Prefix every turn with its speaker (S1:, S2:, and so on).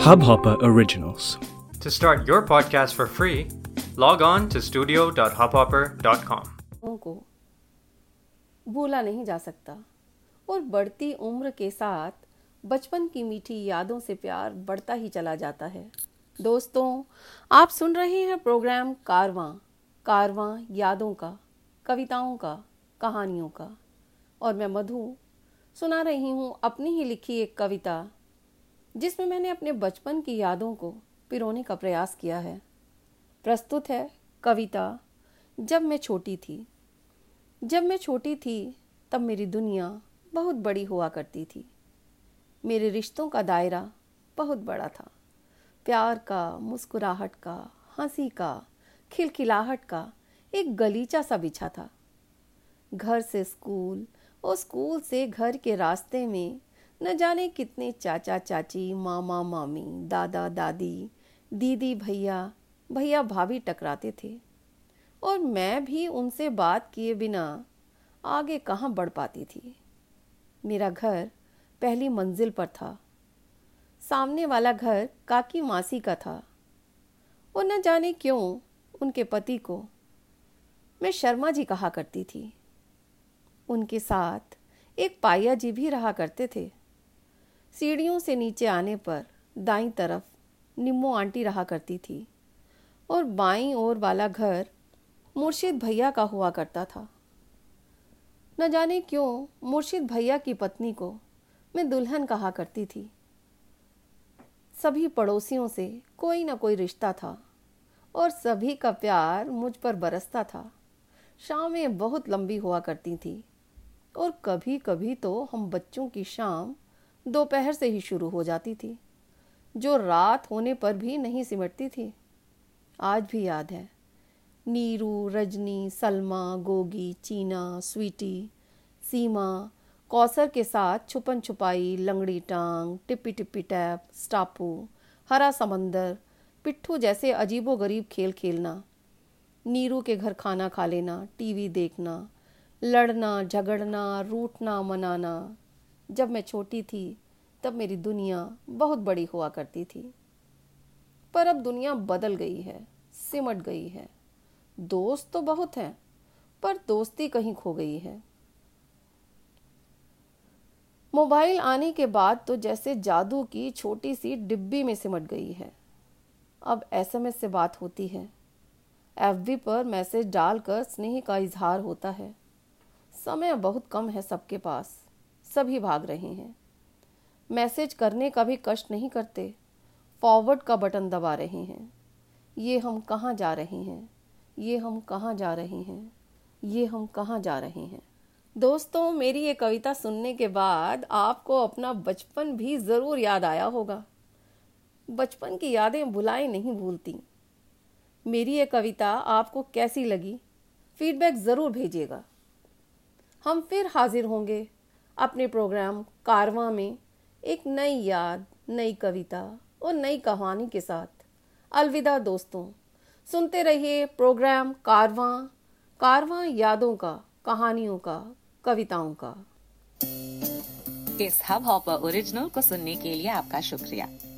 S1: Hubhopper Originals.
S2: To start your podcast for free, log on to studio.hubhopper.com.
S3: लोगों को भूला नहीं जा सकता और बढ़ती उम्र के साथ बचपन की मीठी यादों से प्यार बढ़ता ही चला जाता है दोस्तों आप सुन रहे हैं प्रोग्राम कारवां कारवां यादों का कविताओं का कहानियों का और मैं मधु सुना रही हूँ अपनी ही लिखी एक कविता जिसमें मैंने अपने बचपन की यादों को पिरोने का प्रयास किया है। प्रस्तुत है कविता, जब मैं छोटी थी। जब मैं छोटी थी, तब मेरी दुनिया बहुत बड़ी हुआ करती थी। मेरे रिश्तों का दायरा बहुत बड़ा था। प्यार का, मुस्कुराहट का, हँसी का, खिलखिलाहट का एक गलीचा सा बिछा था। घर से स्कूल और स्कूल से घर के रास्ते में न जाने कितने चाचा चाची, मामा मामी, दादा दादी, दीदी भैया भैया भाभी टकराते थे। और मैं भी उनसे बात किए बिना आगे कहाँ बढ़ पाती थी। मेरा घर पहली मंजिल पर था। सामने वाला घर काकी मासी का था। और न जाने क्यों उनके पति को मैं शर्मा जी कहा करती थी। उनके साथ एक पाया जी भी रहा करते थे। सीढ़ियों से नीचे आने पर दाई तरफ़ निम्मो आंटी रहा करती थी और बाई ओर वाला घर मुर्शिद भैया का हुआ करता था। न जाने क्यों मुर्शिद भैया की पत्नी को मैं दुल्हन कहा करती थी। सभी पड़ोसियों से कोई ना कोई रिश्ता था और सभी का प्यार मुझ पर बरसता था। शामें बहुत लंबी हुआ करती थी और कभी कभी तो हम बच्चों की शाम दोपहर से ही शुरू हो जाती थी, जो रात होने पर भी नहीं सिमटती थी। आज भी याद है। नीरू, रजनी, सलमा, गोगी, चीना, स्वीटी, सीमा, कौसर के साथ छुपन छुपाई, लंगड़ी टांग, टिप्पी टिप्पी टैप, स्टापू, हरा समंदर, पिट्ठू जैसे अजीबो गरीब खेल खेलना, नीरू के घर खाना खा लेना, टीवी देखना, लड़ना, झगड़ना, रूठना, मनाना जब मैं छोटी थी, तब मेरी दुनिया बहुत बड़ी हुआ करती थी। पर अब दुनिया बदल गई है, सिमट गई है। दोस्त तो बहुत हैं, पर दोस्ती कहीं खो गई है। मोबाइल आने के बाद तो जैसे जादू की छोटी सी डिब्बी में सिमट गई है। अब एसएमएस से बात होती है। एफबी पर मैसेज डालकर स्नेह का इजहार होता है। समय बहुत कम है सबके पास। सभी भाग रहे हैं। मैसेज करने का भी कष्ट नहीं करते। फॉरवर्ड का बटन दबा रहे हैं। ये हम कहाँ जा रहे हैं? ये हम कहाँ जा रहे हैं? ये हम कहाँ जा रहे हैं? दोस्तों, मेरी ये कविता सुनने के बाद आपको अपना बचपन भी ज़रूर याद आया होगा। बचपन की यादें बुलाई नहीं भूलती। मेरी ये कविता आपको कैसी लगी? फीडबैक ज़रूर भेजिएगा। हम फिर हाजिर होंगे। अपने प्रोग्राम कारवा में एक नई याद, नई कविता और नई कहानी के साथ। अलविदा दोस्तों, सुनते रहिए प्रोग्राम कारवा कारवा यादों का, कहानियों का, कविताओं का।
S4: इस हब हॉपर ओरिजिनल को सुनने के लिए आपका शुक्रिया।